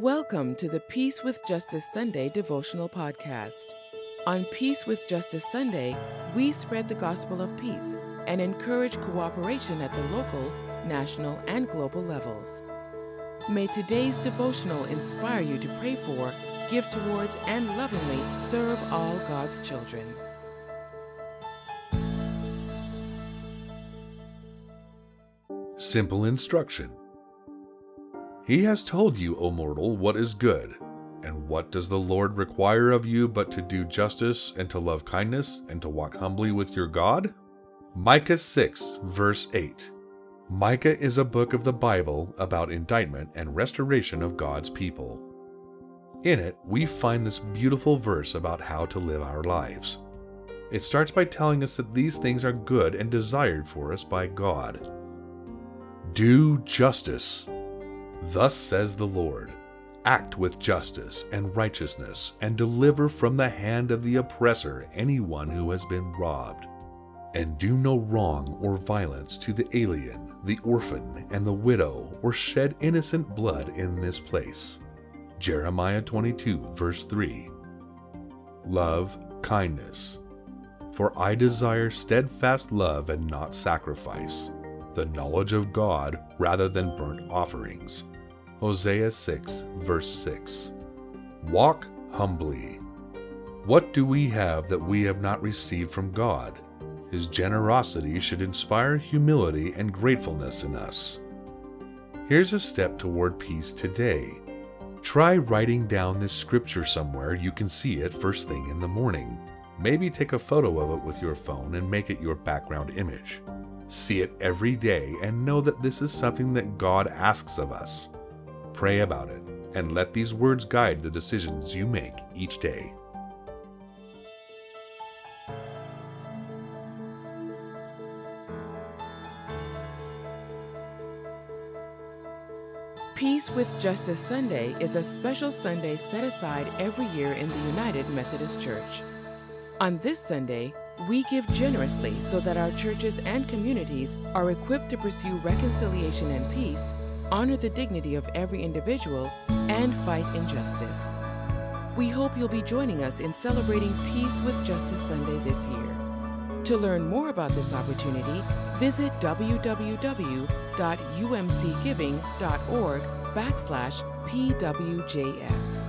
Welcome to the Peace with Justice Sunday devotional podcast. On Peace with Justice Sunday, we spread the gospel of peace and encourage cooperation at the local, national, and global levels. May today's devotional inspire you to pray for, give towards, and lovingly serve all God's children. Simple instruction. He has told you, O mortal, what is good. And what does the Lord require of you but to do justice and to love kindness and to walk humbly with your God? Micah 6, verse 8. Micah is a book of the Bible about indictment and restoration of God's people. In it, we find this beautiful verse about how to live our lives. It starts by telling us that these things are good and desired for us by God. Do justice. Thus says the Lord Act with justice and righteousness, and deliver from the hand of the oppressor anyone who has been robbed. And do no wrong or violence to the alien, the orphan, and the widow, or shed innocent blood in this place. Jeremiah 22, verse 3. Love kindness. For I desire steadfast love and not sacrifice, the knowledge of God rather than burnt offerings. Hosea 6, verse 6. Walk humbly. What do we have that we have not received from God? His generosity should inspire humility and gratefulness in us. Here's a step toward peace today. Try writing down this scripture somewhere you can see it first thing in the morning. Maybe take a photo of it with your phone and make it your background image. See it every day and know that this is something that God asks of us. Pray about it, and let these words guide the decisions you make each day. Peace with Justice Sunday is a special Sunday set aside every year in the United Methodist Church. On this Sunday, we give generously so that our churches and communities are equipped to pursue reconciliation and peace, honor the dignity of every individual, and fight injustice. We hope you'll be joining us in celebrating Peace with Justice Sunday this year. To learn more about this opportunity, visit www.umcgiving.org backslash PWJS.